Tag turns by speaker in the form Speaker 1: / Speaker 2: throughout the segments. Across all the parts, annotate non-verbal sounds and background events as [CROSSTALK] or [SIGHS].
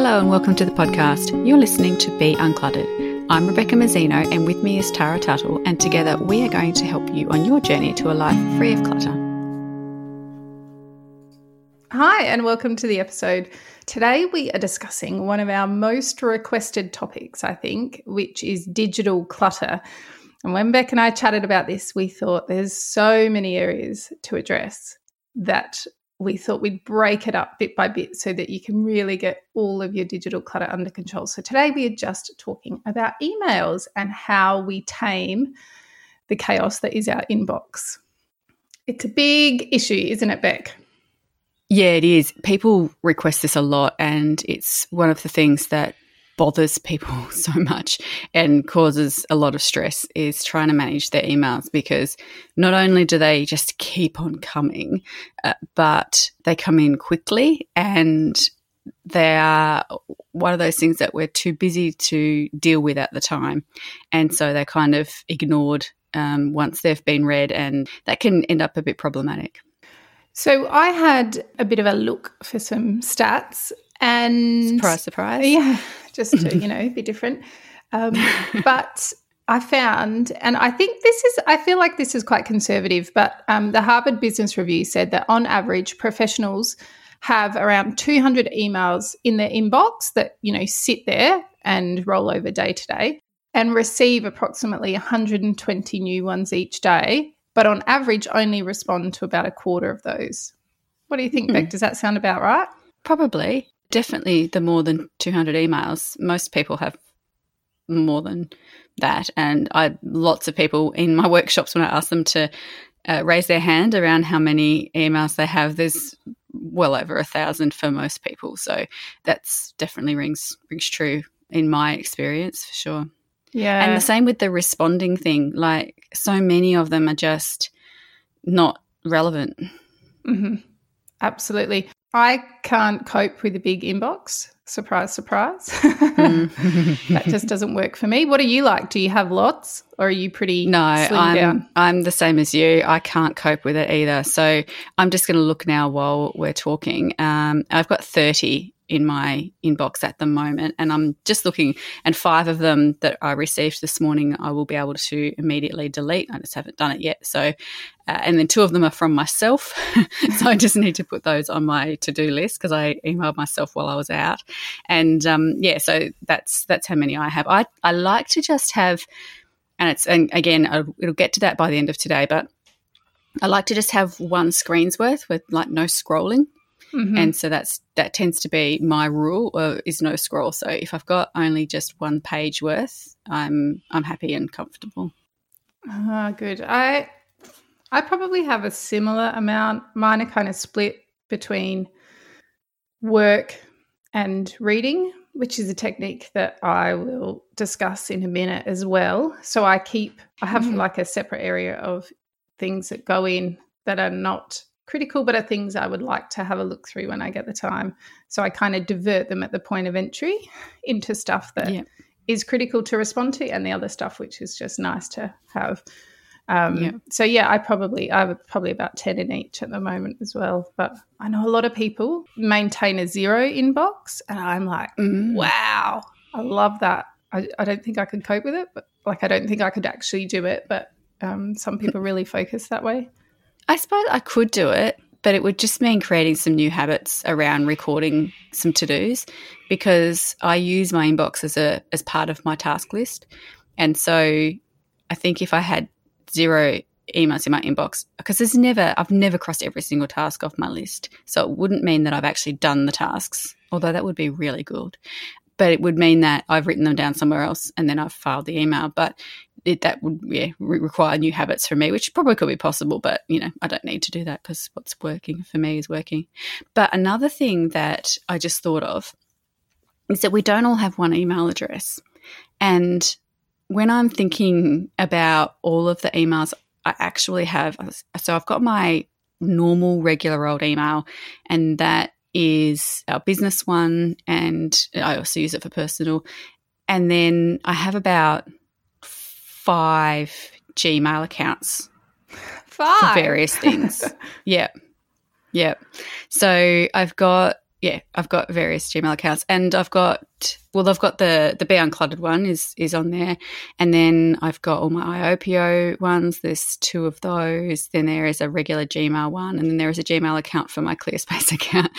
Speaker 1: Hello and welcome to the podcast. You're listening to Be Uncluttered. I'm Rebecca Mazzino and with me is Tara Tuttle, and together we are going to help you on your journey to a life free of clutter.
Speaker 2: Hi, and welcome to the episode. Today we are discussing one of our most requested topics, I think, which is digital clutter. And when Beck and I chatted about this, we thought there's so many areas to address that we thought we'd break it up bit by bit so that you can really get all of your digital clutter under control. So today we are just talking about emails and how we tame the chaos that is our inbox. It's a big issue, isn't it, Beck?
Speaker 1: Yeah, it is. People request this a lot, and it's one of the things that bothers people [LAUGHS] so much and causes a lot of stress is trying to manage their emails because not only do they just keep on coming, uh, but they come in quickly and they are one of those things that we're too busy to deal with at the time. And so they're kind of ignored um, once they've been read, and that can end up a bit problematic.
Speaker 2: So I had a bit of a look for some stats and
Speaker 1: surprise, surprise.
Speaker 2: Yeah, just to, you know, be different. Um, but I found, and I think this is, I feel like this is quite conservative, but um, the Harvard Business Review said that on average, professionals have around 200 emails in their inbox that, you know, sit there and roll over day to day and receive approximately 120 new ones each day, but on average only respond to about a quarter of those. What do you think, mm. Beck? Does that sound about right?
Speaker 1: Probably definitely the more than 200 emails. Most people have more than that. And I, lots of people in my [LAUGHS] workshops, when I ask them to uh, raise their hand around how many emails they have, there's well over a thousand for most people. So that's definitely rings rings true in my experience for sure.
Speaker 2: Yeah.
Speaker 1: And the same with the responding thing. Like so many of them are just not relevant.
Speaker 2: Mm-hmm. Absolutely. I can't cope with a big inbox. Surprise, surprise. mm. [LAUGHS] that just doesn't work for me. What are you like? Do you have lots or are you pretty
Speaker 1: No, I'm,
Speaker 2: down?
Speaker 1: I'm the same as you. I can't cope with it either. So I'm just going to look now while we're talking. Um, I've got 30 in my inbox at the moment. And I'm just looking, and five of them that I received this morning, I will be able to immediately delete. I just haven't done it yet. So, uh, and then two of them are from myself. [LAUGHS] so I just need to put those on my to do list because I emailed myself while I was out. And um, yeah, so that's that's how many I have. I, I like to just have, and it's, and again, uh, it'll get to that by the end of today, but I like to just have one screen's worth with like no scrolling. Mm-hmm. And so that's that tends to be my rule uh, is no scroll. So if I've got only just one page worth, I'm I'm happy and comfortable.
Speaker 2: Ah, good. I I probably have a similar amount. Mine are kind of split between work and reading, which is a technique that I will discuss in a minute as well. So I keep I have mm-hmm. like a separate area of things that go in that are not critical, but are things I would like to have a look through when I get the time. So I kind of divert them at the point of entry into stuff that yeah. is critical to respond to, and the other stuff which is just nice to have. Um, yeah. So yeah, I probably I have probably about ten in each at the moment as well. But I know a lot of people maintain a zero inbox, and I'm like, mm. wow, I love that. I, I don't think I could cope with it, but like I don't think I could actually do it. But um, some people really focus that way.
Speaker 1: I suppose I could do it, but it would just mean creating some new habits around recording some to dos because I use my inbox as a as part of my task list. And so I think if I had zero emails in my inbox, because there's never I've never crossed every single task off my list. So it wouldn't mean that I've actually done the tasks, although that would be really good. But it would mean that I've written them down somewhere else and then I've filed the email. But it, that would yeah, re- require new habits for me, which probably could be possible, but you know, I don't need to do that because what's working for me is working. But another thing that I just thought of is that we don't all have one email address. And when I'm thinking about all of the emails I actually have, so I've got my normal, regular old email, and that is our business one, and I also use it for personal. And then I have about five Gmail accounts
Speaker 2: five.
Speaker 1: for various things. [LAUGHS] yep. Yep. So I've got yeah, I've got various Gmail accounts, and I've got well, I've got the the Be Uncluttered one is is on there, and then I've got all my IOPO ones. There's two of those. Then there is a regular Gmail one, and then there is a Gmail account for my ClearSpace [LAUGHS] account,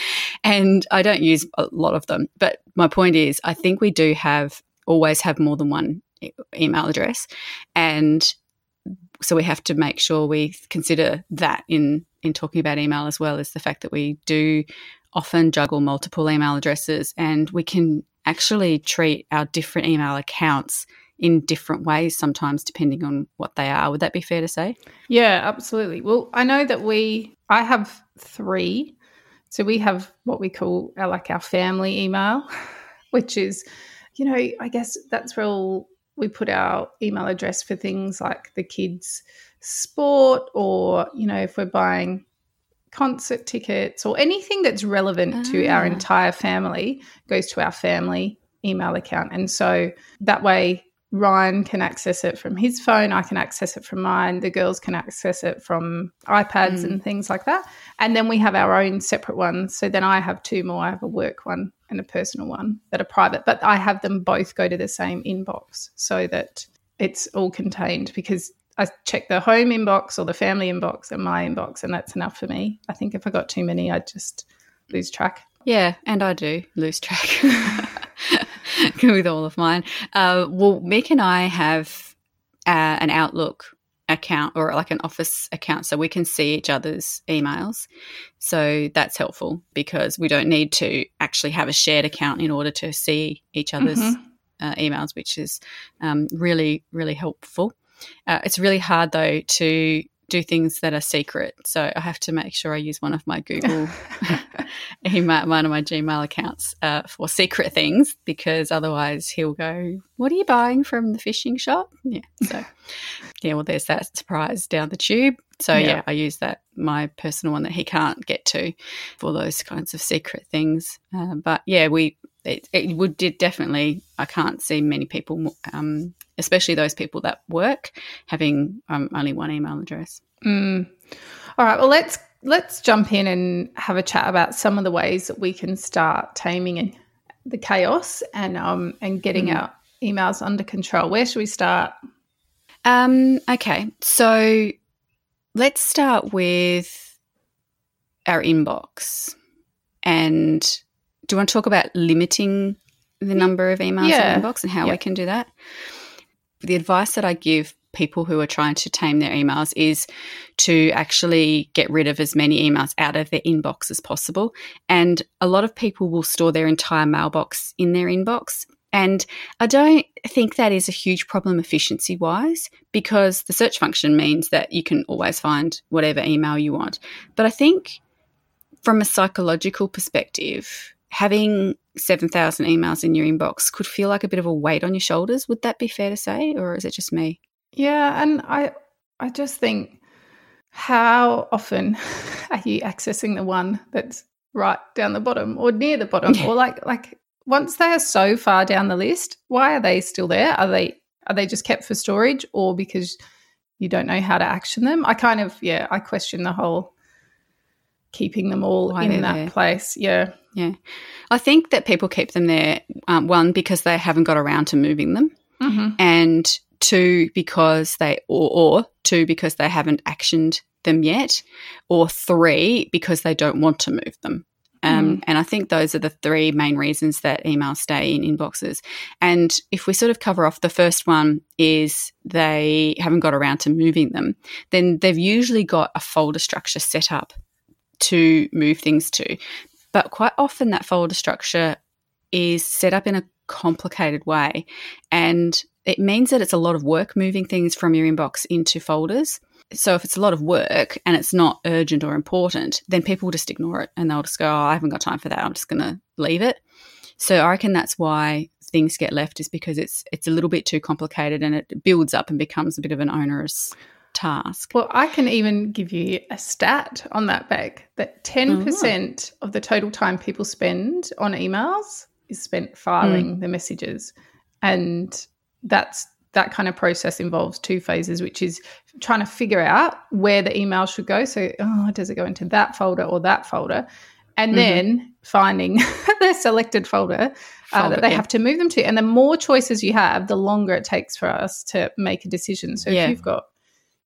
Speaker 1: and I don't use a lot of them. But my point is, I think we do have always have more than one email address, and so we have to make sure we consider that in in talking about email as well as the fact that we do often juggle multiple email addresses and we can actually treat our different email accounts in different ways sometimes depending on what they are would that be fair to say
Speaker 2: Yeah, absolutely. Well, I know that we, I have three. So we have what we call like our family email, [LAUGHS] which is, you know, I guess that's where all we put our email address for things like the kids' sport or, you know, if we're buying concert tickets or anything that's relevant to our
Speaker 1: Ah.
Speaker 2: entire family goes to our family email account. And so that way Ryan can access it from his phone, I can access it from mine, the girls can access it from iPads
Speaker 1: Mm.
Speaker 2: and things like that. And then we have our own separate ones. So then I have two more. I have a work one and a personal one that are private, but I have them both go to the same inbox so that it's all contained because I check the home inbox or the family inbox and my inbox, and that's enough for me. I think if I got too many, I'd just lose track.
Speaker 1: Yeah, and I do lose track [LAUGHS] [LAUGHS] with all of mine. Uh, well, Mick and I have uh, an Outlook account or like an Office account, so we can see each other's emails. So that's helpful because we don't need to actually have a shared account in order to see each other's
Speaker 2: Mhm.
Speaker 1: uh, emails, which is um, really, really helpful. Uh, it's really hard though to do things that are secret. So I have to make sure I use one of my Google [LAUGHS] email, one of my Gmail accounts uh, for secret things because otherwise he'll go, "What are you buying from the fishing shop?" Yeah, so yeah, well, there's that surprise down the tube. So yeah,
Speaker 2: Yeah.
Speaker 1: I use that my personal one that he can't get to for those kinds of secret things. Uh, but yeah, we it, it would did definitely. I can't see many people, um, especially those people that work, having um, only one email address.
Speaker 2: Mm. All right. Well, let's let's jump in and have a chat about some of the ways that we can start taming the chaos and um and getting
Speaker 1: Mm.
Speaker 2: our emails under control. Where should we start?
Speaker 1: Um, okay, so let's start with our inbox. And do you want to talk about limiting the number of emails
Speaker 2: Yeah.
Speaker 1: in the inbox and how
Speaker 2: Yeah.
Speaker 1: we can do that? The advice that I give people who are trying to tame their emails is to actually get rid of as many emails out of their inbox as possible. And a lot of people will store their entire mailbox in their inbox. And I don't think that is a huge problem efficiency wise because the search function means that you can always find whatever email you want. But I think from a psychological perspective, having 7,000 emails in your inbox could feel like a bit of a weight on your shoulders. Would that be fair to say, or is it just me?
Speaker 2: Yeah, and I I just think how often [LAUGHS] are you accessing the one that's right down the bottom or near the bottom
Speaker 1: Yeah.
Speaker 2: or like like once they are so far down the list, why are they still there? Are they are they just kept for storage or because you don't know how to action them? I kind of yeah, I question the whole keeping them all
Speaker 1: Why
Speaker 2: in that
Speaker 1: there.
Speaker 2: place. Yeah.
Speaker 1: Yeah. I think that people keep them there, um, one, because they haven't got around to moving them,
Speaker 2: hmm
Speaker 1: and two, because they, or, or two, because they haven't actioned them yet, or three, because they don't want to move them. Um, And I think those are the three main reasons that emails stay in inboxes. And if we sort of cover off the first one is they haven't got around to moving them, then they've usually got a folder structure set up to move things to. But quite often that folder structure is set up in a complicated way. And it means that it's a lot of work moving things from your inbox into folders. So if it's a lot of work and it's not urgent or important, then people just ignore it and they'll just go, oh, I haven't got time for that. I'm just going to leave it. So I reckon that's why things get left is because it's it's a little bit too complicated and it builds up and becomes a bit of an onerous task.
Speaker 2: Well, I can even give you a stat on that Beck that 10% of the total time people spend on emails is spent filing the messages. And that's that kind of process involves two phases, which is trying to figure out where the email should go. So, oh, does it go into that folder or that folder? and mm-hmm. then finding [LAUGHS] their selected folder uh, that they yeah. have to move them to. And the more choices you have, the longer it takes for us to make a decision. So yeah. if you've got,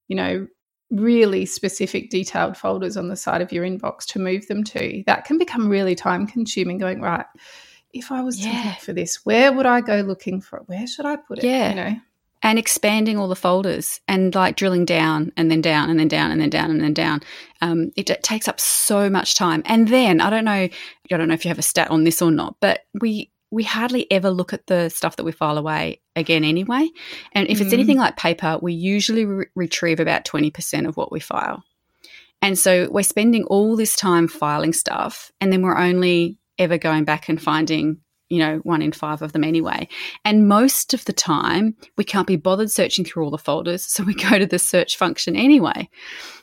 Speaker 2: you know, really specific detailed folders on the side of your inbox to move them to, that can become really time consuming going, right, if I was yeah. to look for this, where would I go looking for it? Where should I put it?
Speaker 1: Yeah. You know? And expanding all the folders and like drilling down and then down and then down and then down and then down. Um, it, it takes up so much time. And then I don't know, I don't know if you have a stat on this or not, but we we hardly ever look at the stuff that we file away again anyway. And if mm. it's anything like paper, we usually re- retrieve about 20% of what we file. And so we're spending all this time filing stuff, and then we're only ever going back and finding, you know, one in five of them anyway. And most of the time, we can't be bothered searching through all the folders, so we [LAUGHS] go to the search function anyway.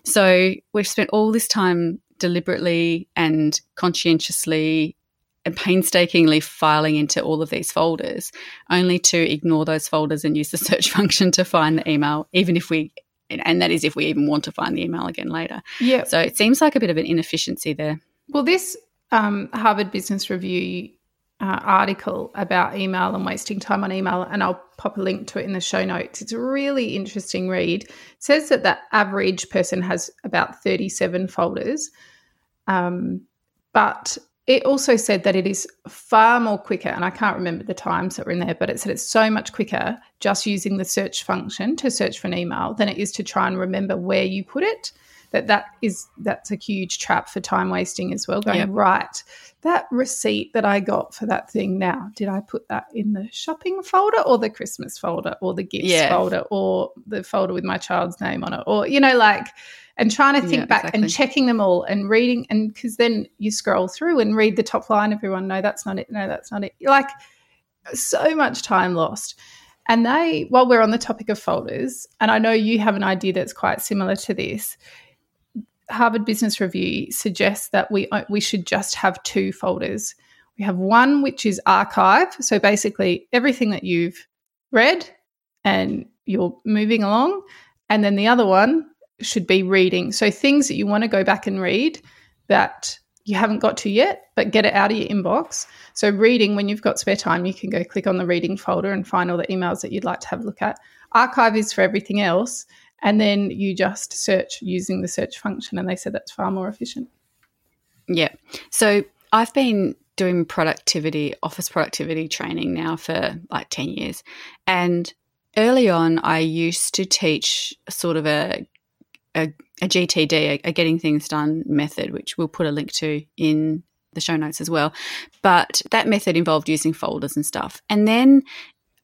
Speaker 1: So we've spent all this time deliberately and conscientiously and painstakingly filing into all of these folders, only to ignore those folders and use the [LAUGHS] search function to find the email, even if we, and that is if we even want to find the email again later.
Speaker 2: Yeah.
Speaker 1: So it seems like a bit of an inefficiency there.
Speaker 2: Well, this um, Harvard Business Review uh, article about email and wasting time on email, and I'll pop a link to it in the show notes. It's a really interesting read. It says that the average person has about 37 folders. Um, but it also said that it is far more quicker, and I can't remember the times that were in there, but it said it's so much quicker just using the search function to search for an email than it is to try and remember where you put it. That that is that's a huge trap for time wasting as well. Going yep. right, that receipt that I got for that thing. Now, did I put that in the shopping folder or the Christmas folder or the gifts yeah. folder or the folder with my child's name on it, or you know, like and trying to think yeah, Beck exactly. and checking them all and reading and because then you scroll through and read the top line everyone no that's not it no that's not it like so much time lost and they while we're on the topic of folders and i know you have an idea that's quite similar to this harvard business review suggests that we uh, we should just have two folders we have one which is archive so basically everything that you've read and you're moving along and then the other one should be reading. So things that you want to go back and read that you haven't got to yet, but get it out of your inbox. So reading, when you've got spare time, you can go click on the reading folder and find all the emails that you'd like to have a look at. Archive is for everything else. And then you just search using the search function. And they said that's far more efficient.
Speaker 1: Yeah. So I've been doing productivity, office productivity training now for like 10 years. And early on, I used to teach sort of a a, a GTD, a, a getting things done method, which we'll put a link to in the show notes as well. But that method involved using folders and stuff. And then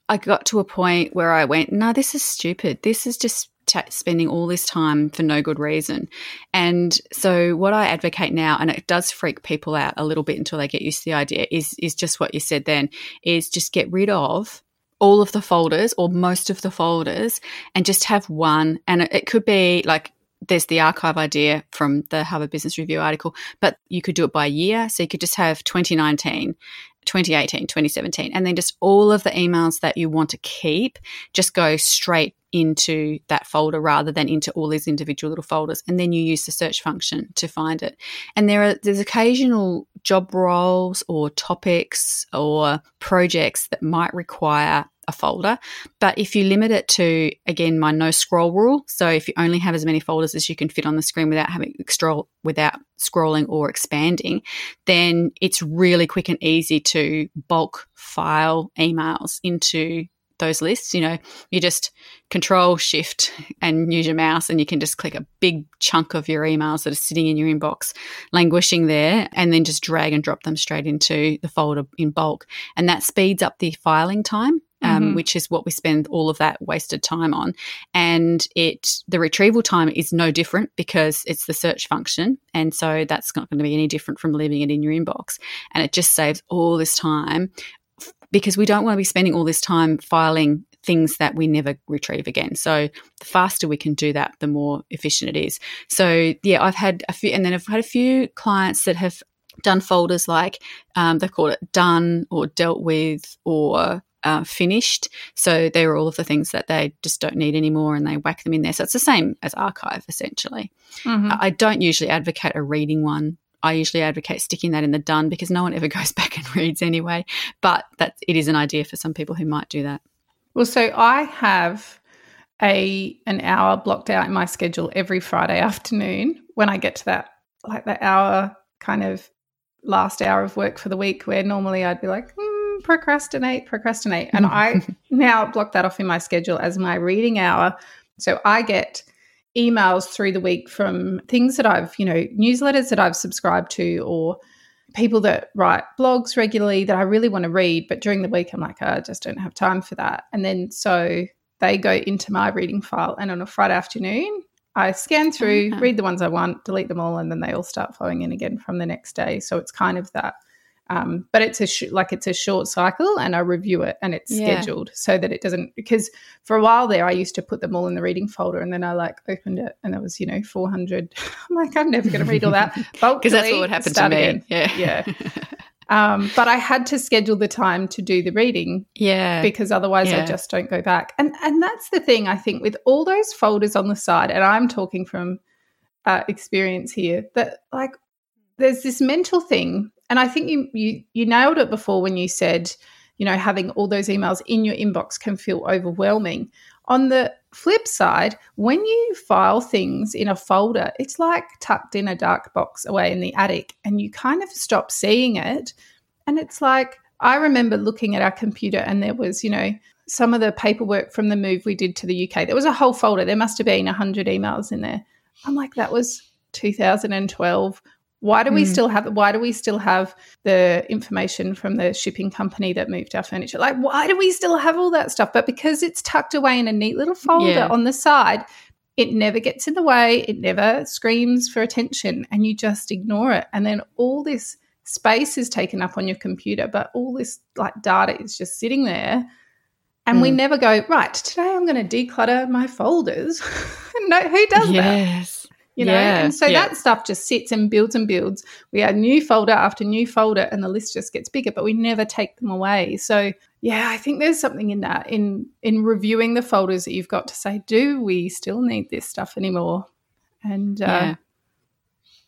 Speaker 1: I got to a point where I went, no, this is stupid. This is just t- spending all this time for no good reason. And so what I advocate now, and it does freak people out a little bit until they get used to the idea, is is just what you said then, is just get rid of all of the folders or most of the folders and just have one. And it, it could be like there's the archive idea from the Harvard Business Review article, but you could do it by year. So you could just have 2019, 2018, 2017, and then just all of the emails that you want to keep just go straight into that folder rather than into all these individual little folders. And then you use the search function to find it. And there are there's occasional job roles or topics or projects that might require a folder. But if you limit it to, again, my no scroll rule, so if you only have as many folders as you can fit on the screen without having scroll without scrolling or expanding, then it's really quick and easy to bulk file emails into those lists. You know, you just control shift and use your mouse and you can just click a big chunk of your emails that are sitting in your inbox, languishing there, and then just drag and drop them straight into the folder in bulk. And that speeds up the filing time um, mm-hmm. which is what we spend all of that wasted time on. And it the retrieval time is no different because it's the search function, and so that's not going to be any different from leaving it in your inbox. And it just saves all this time because we don't want to be spending all this time filing things that we never retrieve again. So the faster we can do that, the more efficient it is. So yeah, I've had a few, and then I've had a few clients that have done folders like um, they call it done or dealt with or uh, finished. So they're all of the things that they just don't need anymore and they whack them in there. So it's the same as archive essentially. Mm-hmm. I don't usually advocate a reading one I usually advocate sticking that in the done because no one ever [LAUGHS] goes back and reads anyway. But that it is an idea for some people who might do that.
Speaker 2: Well, so I have a an hour blocked out in my schedule every Friday [LAUGHS] afternoon when I get to that like the hour kind of last hour of work for the week where normally I'd be like mm, procrastinate procrastinate and I [LAUGHS] now block that off in my schedule as my reading hour so I get emails through the week from things that I've, you know, newsletters that I've subscribed to or people that write blogs regularly that I really want to read, but during the week I'm like, oh, I just don't have time for that. And then so they go into my reading file and on a Friday afternoon, I scan through, read the ones I want, delete them all, and then they all start flowing in again from the next day. So it's kind of that um, but it's a sh- like it's a short cycle, and I review it, and it's yeah. scheduled so that it doesn't. Because for a while there, I used to put them all in the reading folder, and then I like opened it, and it was you know four hundred. [LAUGHS] I'm like, I'm never going to read all that [LAUGHS]
Speaker 1: because that's what would happen to me. Again. Yeah,
Speaker 2: yeah. [LAUGHS] Um, but I had to schedule the time to do the reading.
Speaker 1: Yeah.
Speaker 2: Because otherwise yeah. I just don't go back. And and that's the thing I think with all those folders on the side, and I'm talking from uh, experience here, that like there's this mental thing and I think you, you you nailed it before when you said, you know, having all those emails in your inbox can feel overwhelming. On the flip side, when you file things in a folder, it's like tucked in a dark box away in the attic and you kind of stop seeing it. And it's like, I remember looking at our computer and there was, you know, some of the paperwork from the move we did to the UK. There was a whole folder. There must have been 100 emails in there. I'm like, that was 2012 why do we mm. still have why do we still have the information from the shipping company that moved our furniture? Like why do we still have all that stuff? But because it's tucked away in a neat little folder yeah. on the side, it never gets in the way, it never screams for attention and you just ignore it. And then all this space is taken up on your computer, but all this like data is just sitting there. And mm. we never go, right, today I'm going to declutter my folders. [LAUGHS] no, who does yes. that? You know yeah, and so yeah. that stuff just sits and builds and builds we add new folder after new folder and the list just gets bigger but we never take them away so yeah i think there's something in that in in reviewing the folders that you've got to say do we still need this stuff anymore and uh,
Speaker 1: yeah.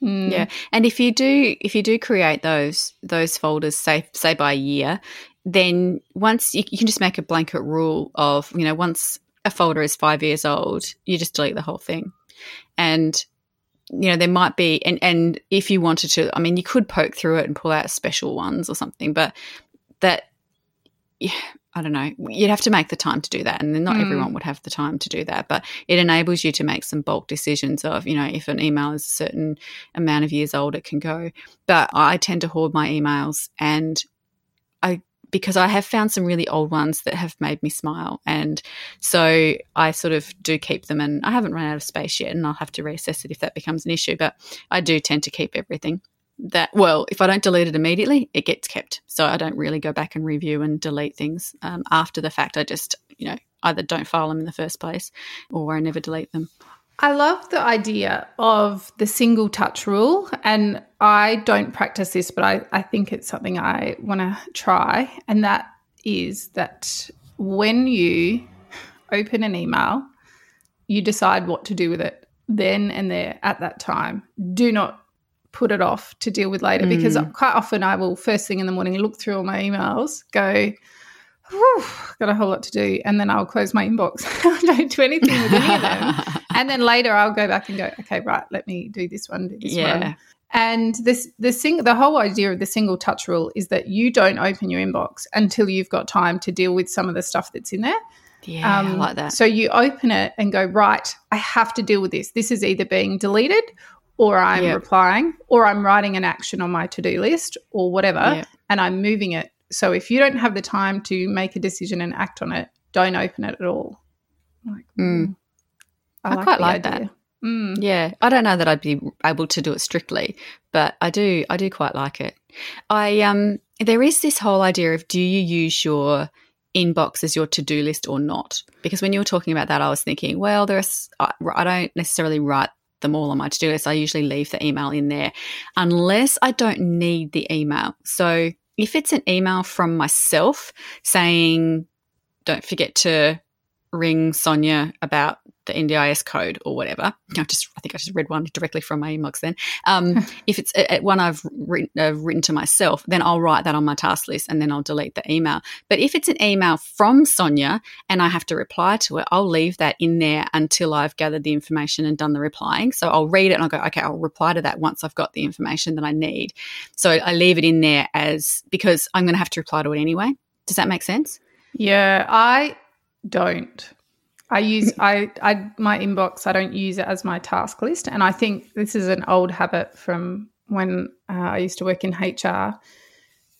Speaker 1: Mm. yeah and if you do if you do create those those folders say say by year then once you, you can just make a blanket rule of you know once a folder is five years old you just delete the whole thing and you know there might be and and if you wanted to i mean you could poke through it and pull out special ones or something but that yeah, I don't know. You'd have to make the time to do that, and not mm. everyone would have the time to do that. But it enables you to make some bulk decisions of, you know, if an email is a certain amount of years old, it can go. But I tend to hoard my emails, and I because I have found some really old ones that have made me smile. And so I sort of do keep them, and I haven't run out of space yet, and I'll have to reassess it if that becomes an issue. But I do tend to keep everything. That well, if I don't delete it immediately, it gets kept. So I don't really go back and review and delete things um, after the fact. I just, you know, either don't file them in the first place or I never delete them.
Speaker 2: I love the idea of the single touch rule. And I don't practice this, but I, I think it's something I want to try. And that is that when you open an email, you decide what to do with it then and there at that time. Do not put it off to deal with later mm. because quite often I will, first thing in the morning, look through all my emails, go, whew, got a whole lot to do. And then I'll close my inbox. [LAUGHS] I don't do anything with any of them. [LAUGHS] and then later I'll go back and go, okay, right, let me do this one, do this yeah. one. And this the sing the whole idea of the single touch rule is that you don't open your inbox until you've got time to deal with some of the stuff that's in there.
Speaker 1: Yeah, um, I like that.
Speaker 2: So you open it and go, right, I have to deal with this. This is either being deleted or I'm yep. replying or I'm writing an action on my to-do list or whatever yep. and I'm moving it so if you don't have the time to make a decision and act on it, don't open it at all.
Speaker 1: Like, mm. I, I like quite like idea. that. Mm. Yeah, I don't know that I'd be able to do it strictly, but I do. I do quite like it. I um, there is this whole idea of do you use your inbox as your to-do list or not? Because when you were talking about that, I was thinking, well, there's I, I don't necessarily write them all on my to-do list. I usually leave the email in there unless I don't need the email. So if it's an email from myself saying, don't forget to ring Sonia about the NDIS code or whatever, I just I think I just read one directly from my inbox. Then, um, if it's a, a one I've written, uh, written to myself, then I'll write that on my task list and then I'll delete the email. But if it's an email from Sonia and I have to reply to it, I'll leave that in there until I've gathered the information and done the replying. So I'll read it and I'll go, okay, I'll reply to that once I've got the information that I need. So I leave it in there as because I'm going to have to reply to it anyway. Does that make sense?
Speaker 2: Yeah, I don't. I use I I my inbox. I don't use it as my task list, and I think this is an old habit from when uh, I used to work in HR.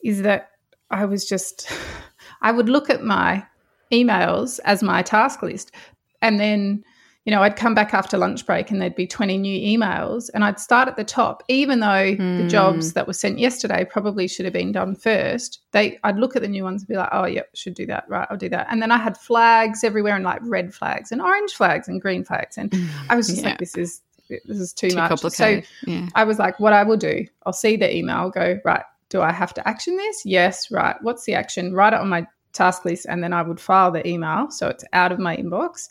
Speaker 2: Is that I was just [LAUGHS] I would look at my emails as my task list, and then you know, I'd come back after lunch break and there'd be 20 new emails and I'd start at the top, even though mm. the jobs hmm. that were sent yesterday probably should have been done first. They I'd look at the new ones and be like, oh yep, should do that. Right, I'll do that. And then I had flags everywhere and like red flags and orange flags and green flags. And [LAUGHS] I was just yeah. like, this is this is too, too much. So yeah. I was like, what I will do, I'll see the email, go, right, do I have to action this? Yes, right. What's the action? Write it on my task list and then I would file the email so it's out of my inbox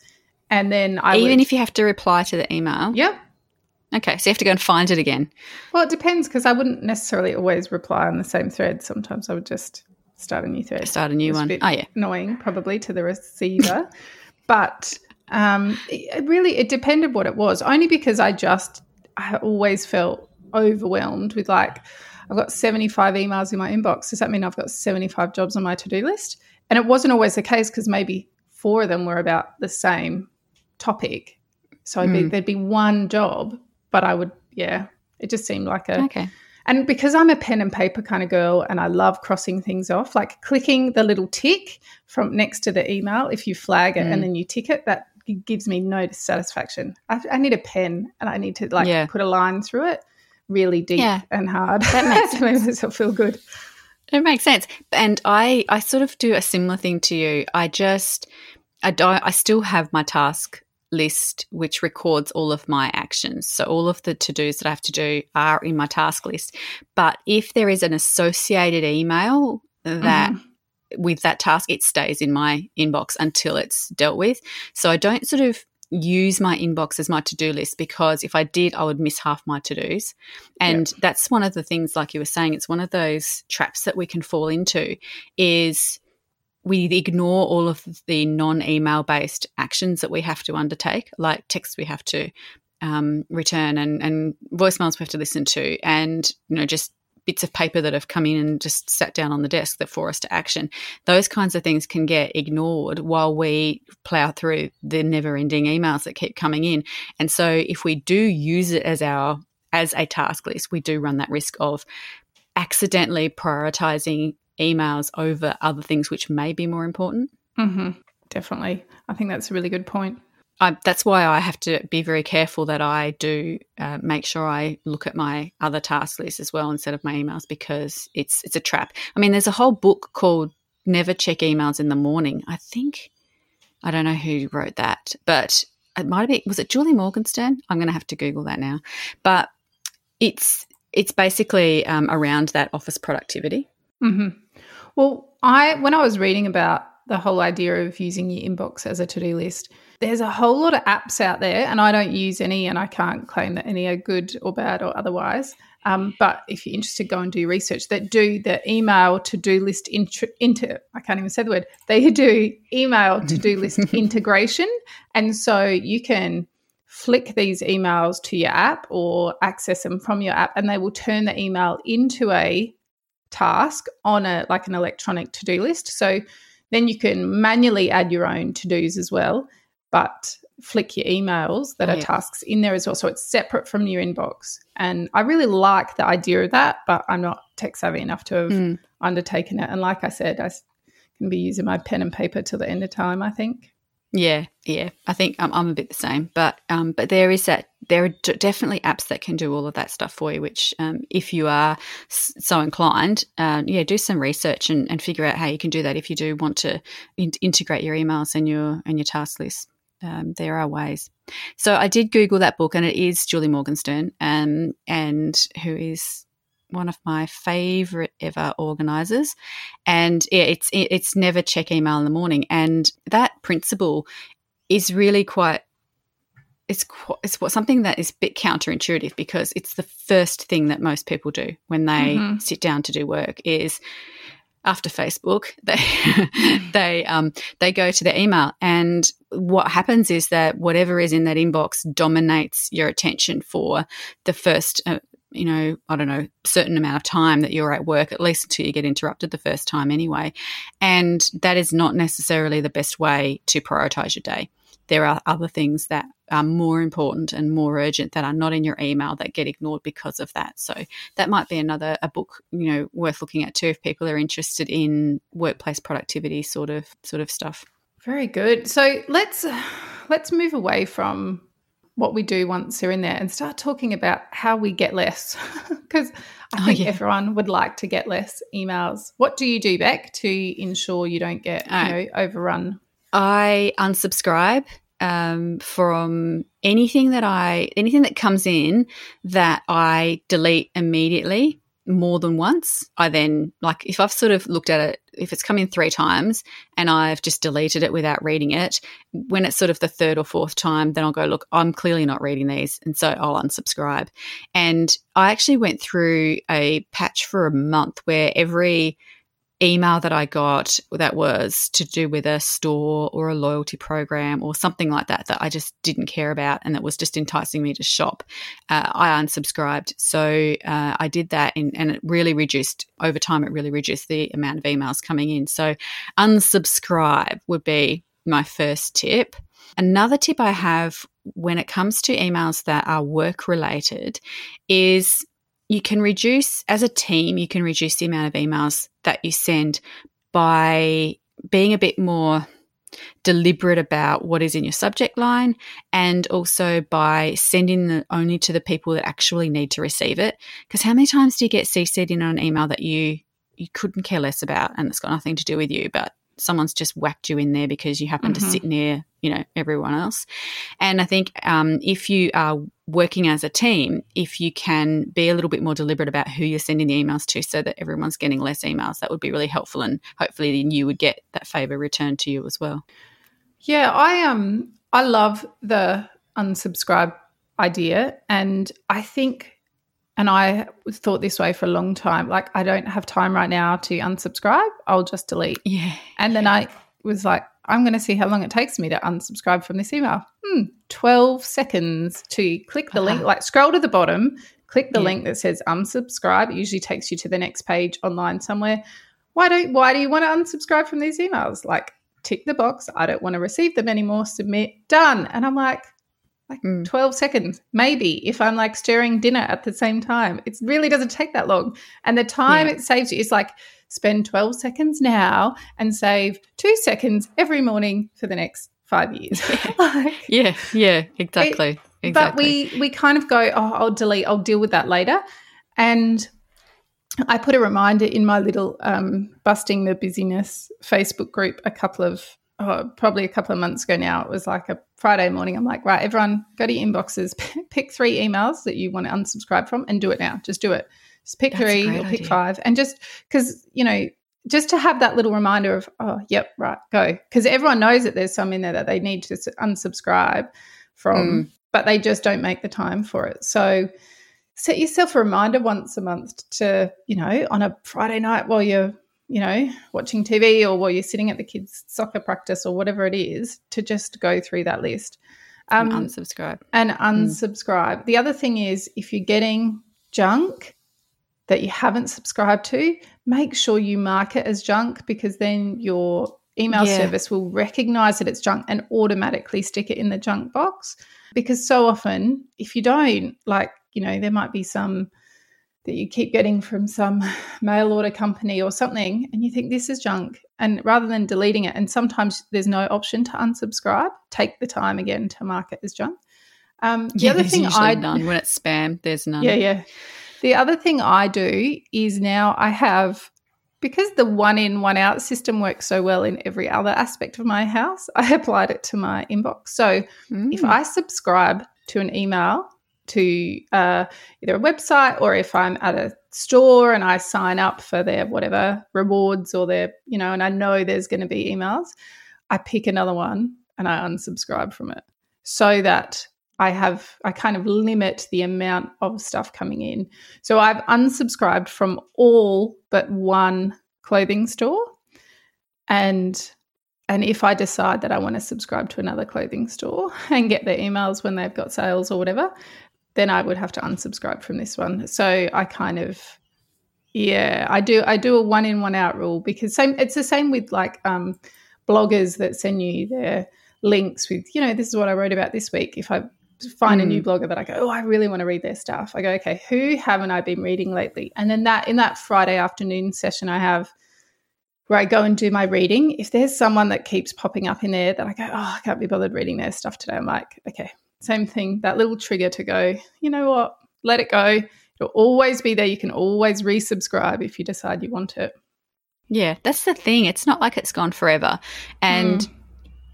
Speaker 2: and then I
Speaker 1: even
Speaker 2: would,
Speaker 1: if you have to reply to the email.
Speaker 2: Yep.
Speaker 1: Okay, so you have to go and find it again.
Speaker 2: Well, it depends because I wouldn't necessarily always reply on the same thread. Sometimes I would just start a new thread.
Speaker 1: Start a new one.
Speaker 2: A
Speaker 1: oh yeah,
Speaker 2: annoying probably to the receiver, [LAUGHS] but um, it really it depended what it was. Only because I just I always felt overwhelmed with like I've got 75 emails in my inbox. Does that mean I've got 75 jobs on my to do list? And it wasn't always the case because maybe four of them were about the same topic. So mm. be, there'd be one job, but I would, yeah, it just seemed like a.
Speaker 1: Okay.
Speaker 2: And because I'm a pen and paper kind of girl and I love crossing things off, like clicking the little tick from next to the email, if you flag it mm. and then you tick it, that gives me no satisfaction. I, I need a pen and I need to like yeah. put a line through it really deep yeah. and hard. That [LAUGHS] makes to make myself feel good.
Speaker 1: It makes sense. And I, I sort of do a similar thing to you. I just, I don't, I still have my task list which records all of my actions. So all of the to dos that I have to do are in my task list. But if there is an associated email that mm-hmm. with that task, it stays in my inbox until it's dealt with. So I don't sort of use my inbox as my to-do list because if I did I would miss half my to-dos and yep. that's one of the things like you were saying it's one of those traps that we can fall into is we ignore all of the non-email based actions that we have to undertake, like texts we have to um, return and, and voicemails we have to listen to, and you know just bits of paper that have come in and just sat down on the desk that for us to action. Those kinds of things can get ignored while we plow through the never-ending emails that keep coming in. And so, if we do use it as our as a task list, we do run that risk of accidentally prioritizing emails over other things which may be more important.
Speaker 2: Mm-hmm. Definitely. I think that's a really good point.
Speaker 1: I, that's why I have to be very careful that I do uh, make sure I look at my other task list as well instead of my emails because it's it's a trap. I mean, there's a whole book called "Never Check Emails in the Morning." I think I don't know who wrote that, but it might have been was it Julie Morgenstern? I'm going to have to Google that now. But it's it's basically um, around that office productivity.
Speaker 2: Mm-hmm. Well, I when I was reading about the whole idea of using your inbox as a to-do list, there's a whole lot of apps out there, and I don't use any, and I can't claim that any are good or bad or otherwise. Um, but if you're interested, go and do research that do the email to-do list into, into I can't even say the word. They do email [LAUGHS] to-do list integration, and so you can flick these emails to your app or access them from your app, and they will turn the email into a task on a like an electronic to-do list. So then you can manually add your own to-dos as well, but flick your emails that oh, are yeah. tasks in there as well. So it's separate from your inbox. And I really like the idea of that, but I'm not tech savvy enough to have mm. undertaken it. And like I said, I can be using my pen and paper till the end of time, I think.
Speaker 1: Yeah, yeah. I think I'm, I'm a bit the same, but um, but there is that there are d- definitely apps that can do all of that stuff for you. Which, um, if you are s- so inclined, uh, yeah, do some research and, and figure out how you can do that. If you do want to in- integrate your emails and your and your task list, um, there are ways. So I did Google that book, and it is Julie Morgenstern, um, and who is one of my favorite ever organizers. And yeah, it's it's never check email in the morning. And that principle is really quite it's qu- it's what something that is a bit counterintuitive because it's the first thing that most people do when they mm-hmm. sit down to do work is after Facebook [LAUGHS] they they um they go to their email. And what happens is that whatever is in that inbox dominates your attention for the first uh, you know, I don't know, certain amount of time that you're at work, at least until you get interrupted the first time anyway. And that is not necessarily the best way to prioritize your day there are other things that are more important and more urgent that are not in your email that get ignored because of that. So that might be another a book, you know, worth looking at too if people are interested in workplace productivity sort of sort of stuff.
Speaker 2: Very good. So let's let's move away from what we do once they're in there and start talking about how we get less [LAUGHS] because I oh, think oh, yeah. everyone would like to get less emails. What do you do, Beck, to ensure you don't get you know overrun
Speaker 1: I unsubscribe um, from anything that I anything that comes in that I delete immediately more than once. I then like if I've sort of looked at it, if it's come in three times and I've just deleted it without reading it, when it's sort of the third or fourth time, then I'll go, look, I'm clearly not reading these. And so I'll unsubscribe. And I actually went through a patch for a month where every email that I got that was to do with a store or a loyalty program or something like that that I just didn't care about and that was just enticing me to shop, uh, I unsubscribed. So uh, I did that and, and it really reduced over time, it really reduced the amount of emails coming in. So unsubscribe would be my first tip. Another tip I have when it comes to emails that are work related is you can reduce, as a team, you can reduce the amount of emails that you send by being a bit more deliberate about what is in your subject line and also by sending them only to the people that actually need to receive it. Because how many times do you get CC'd in on an email that you you couldn't care less about and it's got nothing to do with you, but someone's just whacked you in there because you happen mm-hmm. to sit near you know everyone else and i think um, if you are working as a team if you can be a little bit more deliberate about who you're sending the emails to so that everyone's getting less emails that would be really helpful and hopefully then you would get that favor returned to you as well
Speaker 2: yeah i um i love the unsubscribe idea and i think and I thought this way for a long time. Like, I don't have time right now to unsubscribe. I'll just delete.
Speaker 1: Yeah.
Speaker 2: And then I was like, I'm going to see how long it takes me to unsubscribe from this email. Hmm, 12 seconds to click the uh-huh. link, like scroll to the bottom, click the yeah. link that says unsubscribe. It usually takes you to the next page online somewhere. Why don't why do you want to unsubscribe from these emails? Like tick the box, I don't want to receive them anymore, submit, done. And I'm like, like mm. 12 seconds, maybe, if I'm like stirring dinner at the same time. It really doesn't take that long. And the time yeah. it saves you is like spend 12 seconds now and save two seconds every morning for the next five years. [LAUGHS] [LAUGHS]
Speaker 1: like, yeah, yeah, exactly. It, exactly.
Speaker 2: But we we kind of go, oh, I'll delete, I'll deal with that later. And I put a reminder in my little um, busting the busyness Facebook group a couple of oh, probably a couple of months ago now. It was like a Friday morning. I'm like, right, everyone, go to your inboxes, [LAUGHS] pick three emails that you want to unsubscribe from, and do it now. Just do it. Just pick That's three or pick five, and just because you know, just to have that little reminder of, oh, yep, right, go. Because everyone knows that there's some in there that they need to unsubscribe from, mm. but they just don't make the time for it. So set yourself a reminder once a month to, you know, on a Friday night while you're you know, watching TV or while you're sitting at the kids' soccer practice or whatever it is, to just go through that list.
Speaker 1: Um, and unsubscribe.
Speaker 2: And unsubscribe. Mm. The other thing is if you're getting junk that you haven't subscribed to, make sure you mark it as junk because then your email yeah. service will recognize that it's junk and automatically stick it in the junk box. Because so often, if you don't, like, you know, there might be some that you keep getting from some [SIGHS] mail order company or something and you think this is junk and rather than deleting it and sometimes there's no option to unsubscribe take the time again to mark it as junk.
Speaker 1: Um, the yeah, other thing i none. When it's spam there's none.
Speaker 2: Yeah yeah. The other thing i do is now i have because the one in one out system works so well in every other aspect of my house [LAUGHS] i applied it to my inbox. So mm. if i subscribe to an email to uh, either a website or if I'm at a store and I sign up for their whatever rewards or their, you know, and I know there's going to be emails, I pick another one and I unsubscribe from it so that I have I kind of limit the amount of stuff coming in. So I've unsubscribed from all but one clothing store. And and if I decide that I want to subscribe to another clothing store [LAUGHS] and get their emails when they've got sales or whatever, then I would have to unsubscribe from this one. So I kind of yeah, I do I do a one in one out rule because same it's the same with like um bloggers that send you their links with, you know, this is what I wrote about this week. If I find mm. a new mm. blogger that I go, oh, I really want to read their stuff. I go, okay, who haven't I been reading lately? And then that in that Friday afternoon session I have where I go and do my reading, if there's someone that keeps popping up in there that I go, oh, I can't be bothered reading their stuff today, I'm like, okay, same thing, that little trigger to go, you know what, let it go. It'll always be there. You can always resubscribe if you decide you want it.
Speaker 1: Yeah, that's the thing. It's not like it's gone forever. And mm.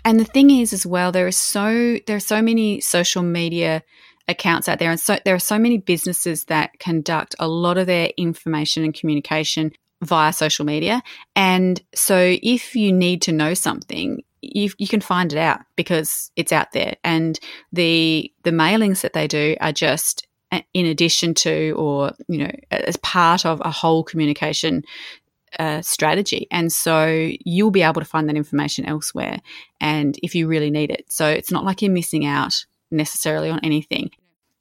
Speaker 1: and the thing is as well, there is so there are so many social media accounts out there and so there are so many businesses that conduct a lot of their information and communication via social media. And so if you need to know something, you, you can find it out because it's out there. And the the mailings that they do are just in addition to or you know as part of a whole communication uh, strategy. And so you'll be able to find that information elsewhere and if you really need it. So it's not like you're missing out necessarily on anything.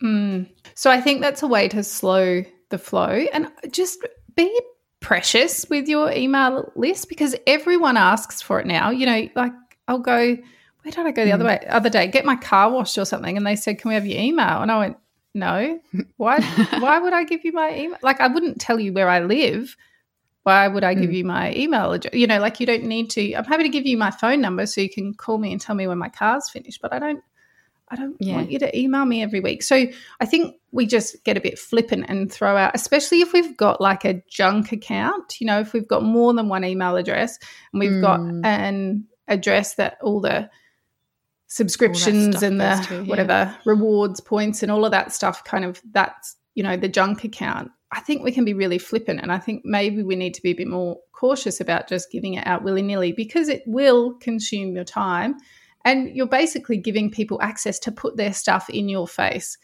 Speaker 2: Mm. So I think that's a way to slow the flow and just be precious with your email list because everyone asks for it now. You know, like I'll go, where did I go the mm. other way? Other day, get my car washed or something, and they said, "Can we have your email?" And I went, "No. Why? [LAUGHS] why would I give you my email? Like, I wouldn't tell you where I live. Why would I give mm. you my email address? You know, like you don't need to. I'm happy to give you my phone number so you can call me and tell me when my car's finished, but I don't I don't yeah. want you to email me every week. So I think we just get a bit flippant and throw out, especially if we've got like a junk account, you know, if we've got more than one email address and we've mm. got an address that all the subscriptions all and the to, yeah. whatever rewards points and all of that stuff kind of that's, you know, the junk account. I think we can be really flippant. And I think maybe we need to be a bit more cautious about just giving it out willy nilly because it will consume your time and you're basically giving people access to put their stuff in your face.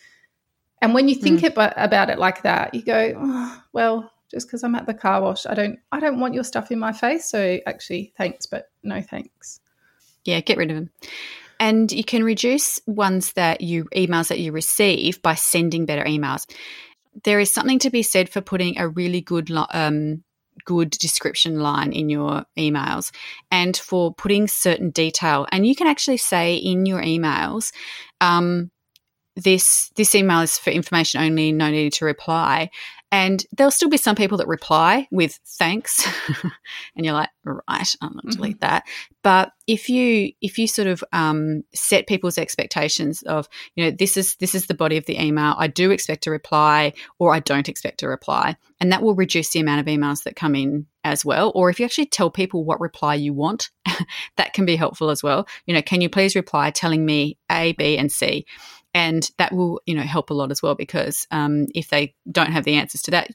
Speaker 2: And when you think mm. about it like that, you go, oh, well, just because I'm at the car wash, I don't, I don't want your stuff in my face. So actually, thanks, but no thanks.
Speaker 1: Yeah, get rid of them. And you can reduce ones that you emails that you receive by sending better emails. There is something to be said for putting a really good um, good description line in your emails and for putting certain detail. And you can actually say in your emails, um, this this email is for information only, no need to reply. And there'll still be some people that reply with thanks, [LAUGHS] and you're like, right, I'm going to delete mm-hmm. that. But if you if you sort of um, set people's expectations of, you know, this is this is the body of the email. I do expect a reply, or I don't expect a reply, and that will reduce the amount of emails that come in as well. Or if you actually tell people what reply you want, [LAUGHS] that can be helpful as well. You know, can you please reply telling me A, B, and C? and that will you know help a lot as well because um, if they don't have the to that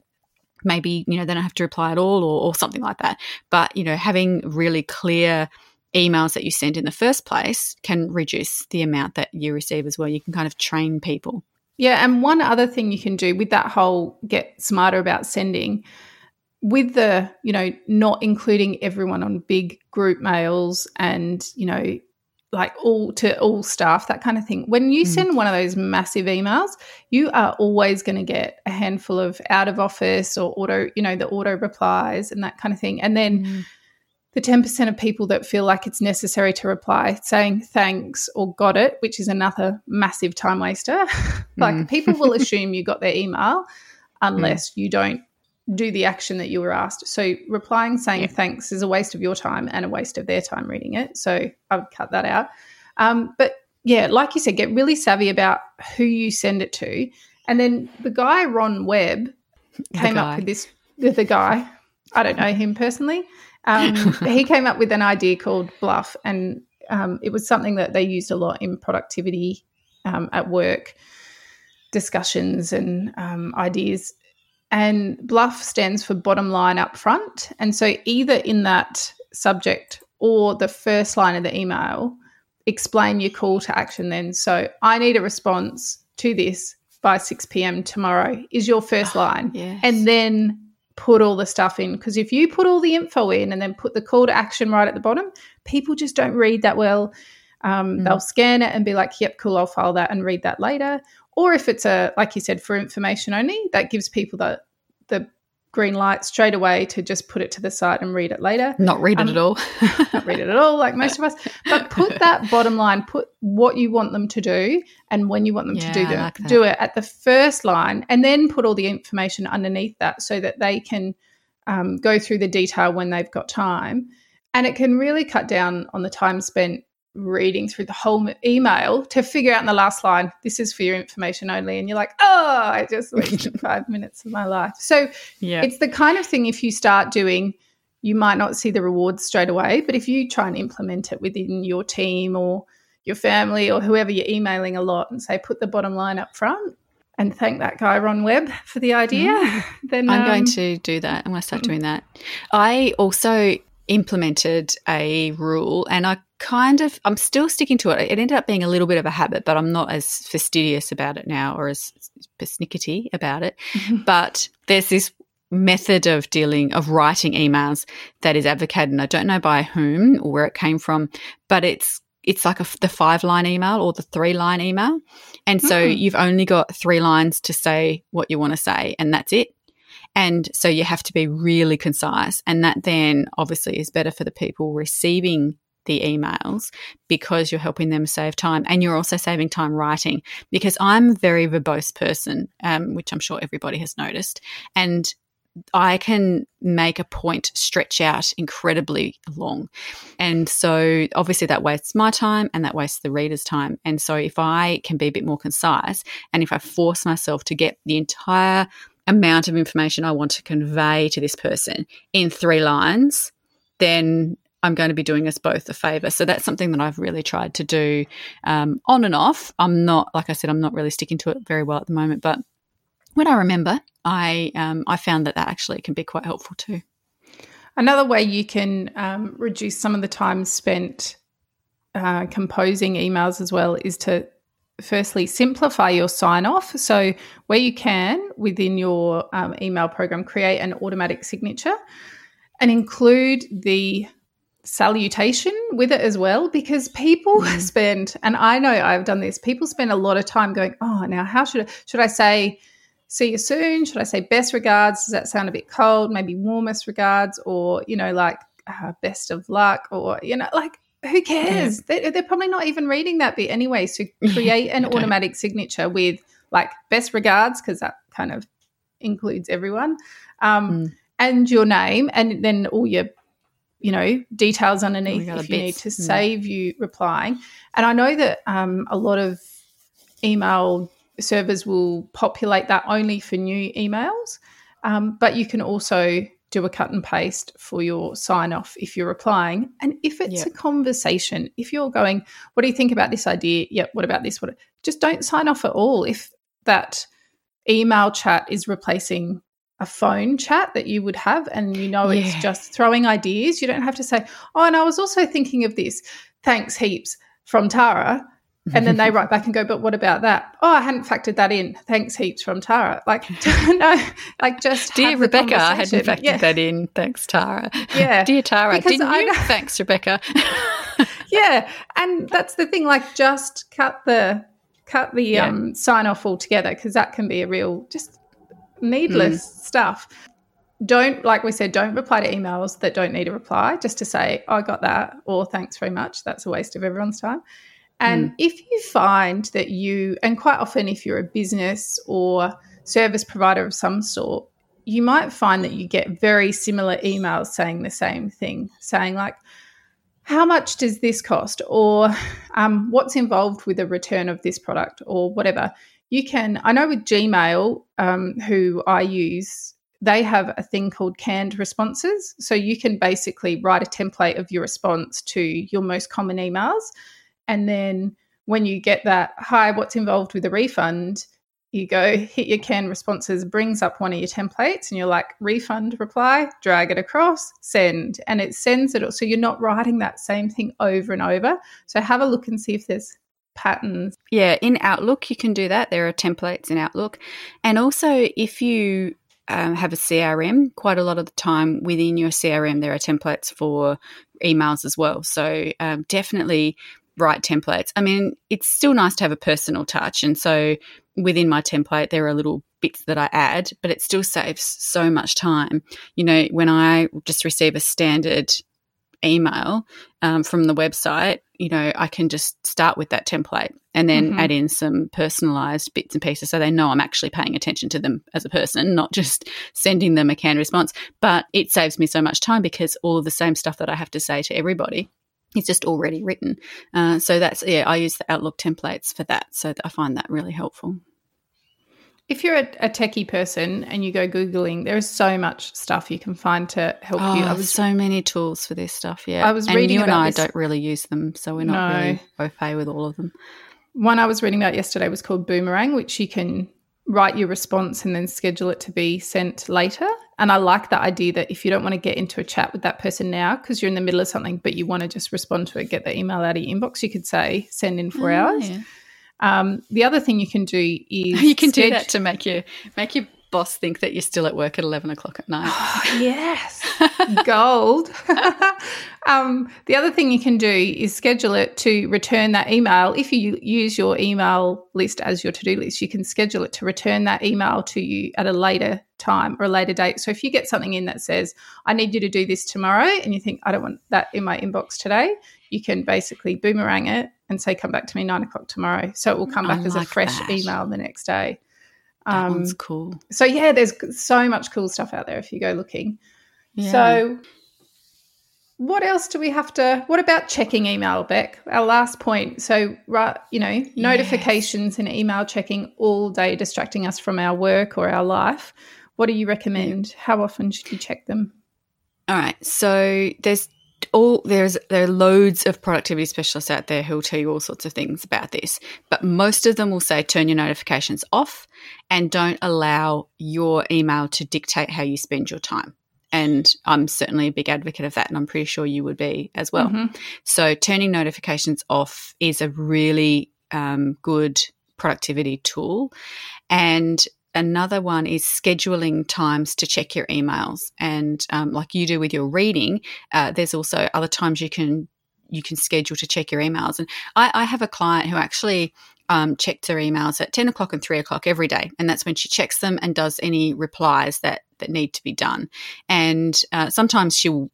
Speaker 1: maybe you know they don't have to reply at all or, or something like that. But you know having really clear emails that you send in the first place can reduce the amount that you receive as well. You can kind of train people.
Speaker 2: Yeah and one other thing you can do with that whole get smarter about sending with the you know not including everyone on big group mails and you know like all to all staff, that kind of thing. When you mm. send one of those massive emails, you are always going to get a handful of out of office or auto, you know, the auto replies and that kind of thing. And then mm. the 10% of people that feel like it's necessary to reply saying thanks or got it, which is another massive time waster. [LAUGHS] like mm. people will [LAUGHS] assume you got their email unless you don't do the action that you were asked. So replying saying yeah. thanks is a waste of your time and a waste of their time reading it. So I would cut that out. Um, but yeah, like you said, get really savvy about who you send it to. And then the guy Ron Webb [LAUGHS] came up with this. The guy, I don't know him personally. Um, [LAUGHS] he came up with an idea called BLUF, and um, it was something that they used a lot in productivity um, at work discussions and um, ideas and BLUF stands for bottom line up front. And so either in that subject or the first line of the email, explain your call to action then. So I need a response to this by 6 p.m. tomorrow is your first line.
Speaker 1: yes.
Speaker 2: And then put all the stuff in. Because if you put all the info in and then put the call to action right at the bottom, people just don't read that well. Um,
Speaker 1: Mm.
Speaker 2: They'll scan it and be like, yep, cool, I'll file that and read that later. Or if it's a, like you said, for information only, that gives people the, the green light straight away to just put it to the side and read it later
Speaker 1: Not read it
Speaker 2: Um,
Speaker 1: at all. [LAUGHS]
Speaker 2: not read it at all, like [LAUGHS] most of us. But put that bottom line, put what you want them to do and when you want them
Speaker 1: Yeah,
Speaker 2: to do them.
Speaker 1: like
Speaker 2: do it at the first line, and then put all the information underneath that so that they can um, go through the detail when they've got time. And it can really cut down on the time spent reading through the whole email to figure out in the last line, this is for your information only. And you're like, oh, I just wasted [LAUGHS] five minutes of my life. So
Speaker 1: yeah.
Speaker 2: it's the kind of thing if you start doing, you might not see the rewards straight away, but if you try and implement it within your team or your family or whoever you're emailing a lot and say, put the bottom line up front and thank that guy, Ron Webb, for the idea, [LAUGHS] then
Speaker 1: I'm going
Speaker 2: um,
Speaker 1: to do that. I'm going to start doing that. I also implemented a rule and I kind of, I'm still sticking to it. It ended up being a little bit of a habit, but I'm not as fastidious about it now or as persnickety about it. But there's this method of dealing, of writing emails that is advocated. And I don't know by whom or where it came from, but it's, it's like a, the five line email or the three line email. And so
Speaker 2: Mm.
Speaker 1: you've only got three lines to say what you want to say, and that's it. And so you have to be really concise. And that then obviously is better for the people receiving the emails because you're helping them save time and you're also saving time writing. Because I'm a very verbose person, um, which I'm sure everybody has noticed. And I can make a point stretch out incredibly long. And so obviously that wastes my time and that wastes the reader's time. And so if I can be a bit more concise and if I force myself to get the entire amount of information I want to convey to this person in three lines, then I'm going to be doing us both a favor. So that's something that I've really tried to do um, on and off. I'm not, like I said, I'm not really sticking to it very well at the moment, but when I remember, I um, I found that that actually can be quite helpful too.
Speaker 2: Another way you can um, reduce some of the time spent uh, composing emails as well is to firstly simplify your sign off. So, where you can within your um, email program, create an automatic signature and include the salutation with it as well because people
Speaker 1: Mm.
Speaker 2: spend and I know I've done this people spend a lot of time going oh now how should I should I say see you soon? Should I say best regards? Does that sound a bit cold? Maybe warmest regards or you know like uh, best of luck or you know like who cares? They, they're probably not even reading that bit anyway so [LAUGHS] create an automatic signature with like best regards because that kind of includes everyone um,
Speaker 1: Mm.
Speaker 2: and your name and then all your you know details underneath if you need to
Speaker 1: Mm.
Speaker 2: save you replying. And i know that um, a lot of email servers will populate that only for new emails um, but you can also do a cut and paste for your sign off if you're replying. And if it's
Speaker 1: Yep.
Speaker 2: a conversation if you're going what do you think about this idea? Yep what about this? What just don't sign off at all if that email chat is replacing a phone chat that you would have and you know it's just throwing ideas you don't have to say oh and i was also thinking of this thanks heaps from tara and then they [LAUGHS] write back and go but what about that oh i hadn't factored that in thanks heaps from tara like [LAUGHS] no like just
Speaker 1: Dear Rebecca, I hadn't factored
Speaker 2: yeah,
Speaker 1: that in. Thanks, Tara.
Speaker 2: Yeah.
Speaker 1: Dear Tara,
Speaker 2: Because
Speaker 1: didn't
Speaker 2: I
Speaker 1: you? Thanks, Rebecca. [LAUGHS]
Speaker 2: yeah and that's the thing like just cut the cut the
Speaker 1: Yeah.
Speaker 2: um sign off altogether because that can be a real just needless
Speaker 1: Mm.
Speaker 2: stuff. Don't like we said don't reply to emails that don't need a reply just to say "Oh, i got that or thanks very much that's a waste of everyone's time. And
Speaker 1: Mm.
Speaker 2: if you find that you and quite often if you're a business or service provider of some sort you might find that you get very similar emails saying the same thing saying like how much does this cost? or um, what's involved with the return of this product? or whatever you can i know with gmail um, who i use they have a thing called canned responses so you can basically write a template of your response to your most common emails and then when you get that hi what's involved with the refund you go hit your canned responses, brings up one of your templates, and you're like, refund, reply, drag it across, send. And it sends it. So you're not writing that same thing over and over. So have a look and see if there's patterns.
Speaker 1: Yeah, in Outlook, you can do that. There are templates in Outlook. And also, if you um, have a CRM, quite a lot of the time within your CRM, there are templates for emails as well. So um, definitely write templates. I mean, it's still nice to have a personal touch. And so within my template, there are little bits that I add, but it still saves so much time. You know, when I just receive a standard email um, from the website, you know, I can just start with that template and then mm-hmm. add in some personalized bits and pieces so they know I'm actually paying attention to them as a person, not just [LAUGHS] sending them a canned response. But it saves me so much time because all of the same stuff that I have to say to everybody is just already written. Uh, so that's, yeah, I use the Outlook templates for that. So I find that really helpful
Speaker 2: if you're a, a, techie person and you go googling, there is so much stuff you can find to help
Speaker 1: oh,
Speaker 2: you.
Speaker 1: I was so many tools for this stuff. Yeah, I was and reading. You and I this. don't really use them, so we're not no. really au fait with all of them.
Speaker 2: One I was reading about yesterday was called Boomerang, which you can write your response and then schedule it to be sent later. And I like the idea that if you don't want to get into a chat with that person now because you're in the middle of something, but you want to just respond to it, get the email out of your inbox, you could say send in four oh, hours. Yeah. Um, the other thing you can do [LAUGHS] is
Speaker 1: you can do that to make you make your boss think that you're still at work at eleven o'clock at night.
Speaker 2: Oh, yes, gold. [LAUGHS] um, the other thing you can do is schedule it to return that email. If you use your email list as your to do list, you can schedule it to return that email to you at a later time or a later date. So if you get something in that says, I need you to do this tomorrow, and you think, I don't want that in my inbox today, you can basically boomerang it and say, come back to me nine o'clock tomorrow. So it will come back like as a fresh that. email the next day.
Speaker 1: Um, that one's cool.
Speaker 2: So yeah, there's so much cool stuff out there if you go looking. Yeah. So what else do we have to what about checking email beck our last point so right you know notifications and email checking all day distracting us from our work or our life what do you recommend how often should you check them
Speaker 1: all right so there's all there's there are loads of productivity specialists out there who will tell you all sorts of things about this, but most of them will say turn your notifications off and don't allow your email to dictate how you spend your time. And I'm certainly a big advocate of that, and I'm pretty sure you would be as well. Mm-hmm. So turning notifications off is a really um, good productivity tool. And another one is scheduling times to check your emails. And um, like you do with your reading uh, there's also other times you can you can schedule to check your emails. And i, I have a client who actually um, checks her emails at 10 o'clock and 3 o'clock every day. And that's when she checks them and does any replies that that need to be done. And uh, sometimes she'll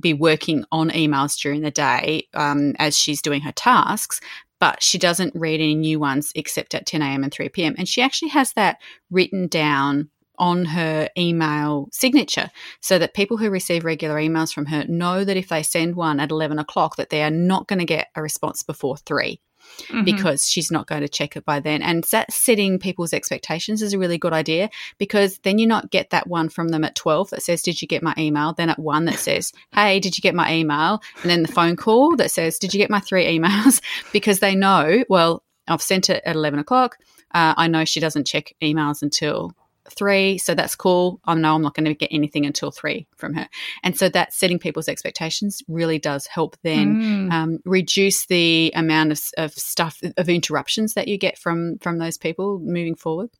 Speaker 1: be working on emails during the day um, as she's doing her tasks, but she doesn't read any new ones except at 10 a.m. and 3 p.m. And she actually has that written down on her email signature so that people who receive regular emails from her know that if they send one at 11 o'clock that they are not going to get a response before 3 mm-hmm. because she's not going to check it by then. And that setting people's expectations is a really good idea because then you not get that one from them at 12 that says, Did you get my email? Then at one that says, Hey, did you get my email? And then the phone call that says, Did you get my three emails? [LAUGHS] because they know, well, I've sent it at 11 o'clock. Uh, I know she doesn't check emails until three, so that's cool. I know I'm not going to get anything until three from her. And so that setting people's expectations really does help then mm. um, reduce the amount of, of stuff, of interruptions that you get from from those people moving forward.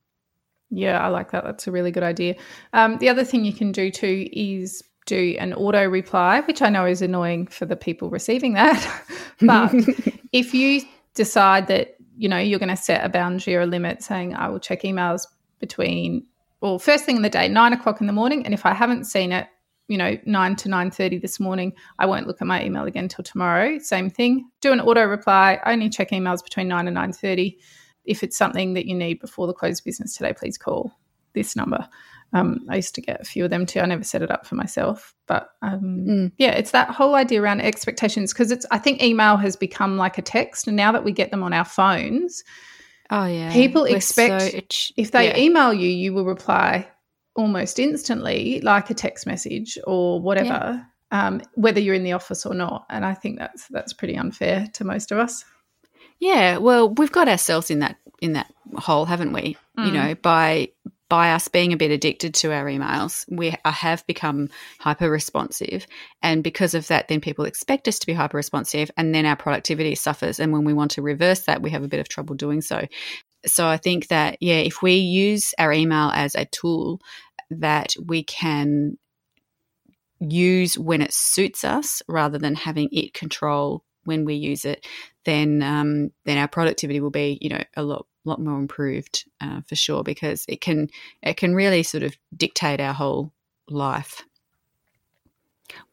Speaker 2: Yeah, I like that. That's a really good idea. Um, the other thing you can do too is do an auto reply, which I know is annoying for the people receiving that. [LAUGHS] but [LAUGHS] if you decide that you know you're going to set a boundary or a limit saying I will check emails between well, first thing in the day, nine o'clock in the morning. And if I haven't seen it, you know, nine to nine thirty this morning, I won't look at my email again till tomorrow. Same thing. Do an auto reply. I only check emails between nine and nine thirty. If it's something that you need before the close of business today, please call this number. Um, I used to get a few of them too. I never set it up for myself, but um, mm. yeah, it's that whole idea around expectations because it's. I think email has become like a text, and now that we get them on our phones,
Speaker 1: Oh yeah.
Speaker 2: People We're expect so if they yeah. email you, you will reply almost instantly, like a text message or whatever, yeah. um, whether you're in the office or not. And I think that's that's pretty unfair to most of us.
Speaker 1: Yeah, well, we've got ourselves in that in that hole, haven't we? Mm. You know, by by us being a bit addicted to our emails, we have become hyper responsive. And because of that, then people expect us to be hyper responsive, and then our productivity suffers. And when we want to reverse that, we have a bit of trouble doing so. So I think that, yeah, if we use our email as a tool that we can use when it suits us rather than having it control when we use it, then um, then our productivity will be you know a lot lot more improved uh, for sure because it can it can really sort of dictate our whole life.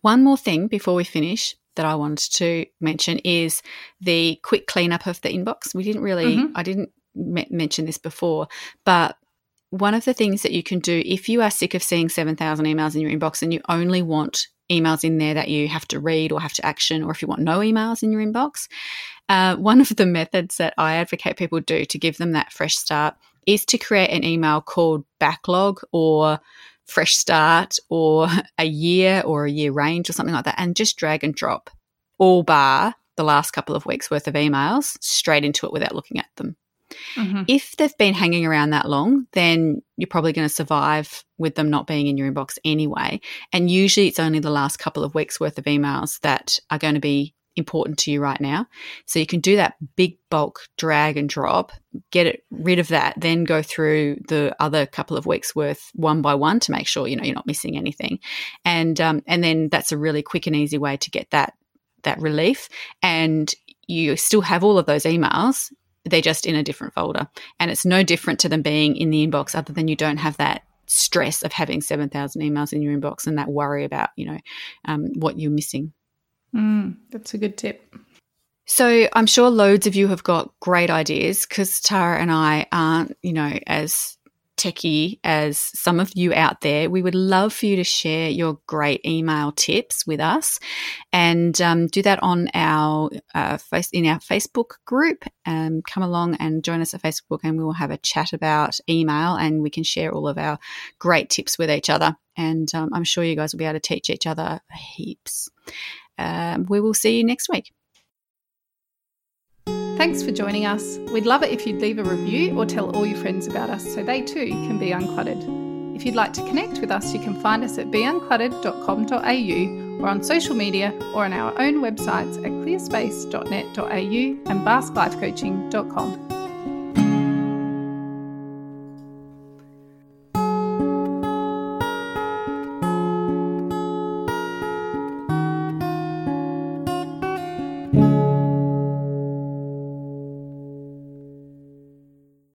Speaker 1: One more thing before we finish that I wanted to mention is the quick cleanup of the inbox. We didn't really mm-hmm. I didn't mention this before, but one of the things that you can do if you are sick of seeing 7,000 emails in your inbox and you only want emails in there that you have to read or have to action, or if you want no emails in your inbox, uh, one of the methods that I advocate people do to give them that fresh start is to create an email called backlog or fresh start or [LAUGHS] a year or a year range or something like that, and just drag and drop all bar the last couple of weeks worth of emails straight into it without looking at them. Mm-hmm. If they've been hanging around that long, then you're probably going to survive with them not being in your inbox anyway. And usually it's only the last couple of weeks worth of emails that are going to be important to you right now. So you can do that big bulk drag and drop, get it rid of that, then go through the other couple of weeks worth one by one to make sure you know you're not missing anything. And um, and then that's a really quick and easy way to get that that relief. And you still have all of those emails they're just in a different folder. And it's no different to them being in the inbox, other than you don't have that stress of having 7,000 emails in your inbox and that worry about, you know, um, what you're missing.
Speaker 2: Mm, that's a good tip.
Speaker 1: So I'm sure loads of you have got great ideas because Tara and I aren't, you know, as techie as some of you out there, we would love for you to share your great email tips with us, and um, do that on our uh, face in our Facebook group. Um, come along and join us at Facebook, and we will have a chat about email, and we can share all of our great tips with each other. And um, I'm sure you guys will be able to teach each other heaps. Um, we will see you next week.
Speaker 2: Thanks for joining us. We'd love it if you'd leave a review or tell all your friends about us so they too can be uncluttered. If you'd like to connect with us, you can find us at beuncluttered.com.au or on social media or on our own websites at clearspace.net.au and basklifecoaching.com.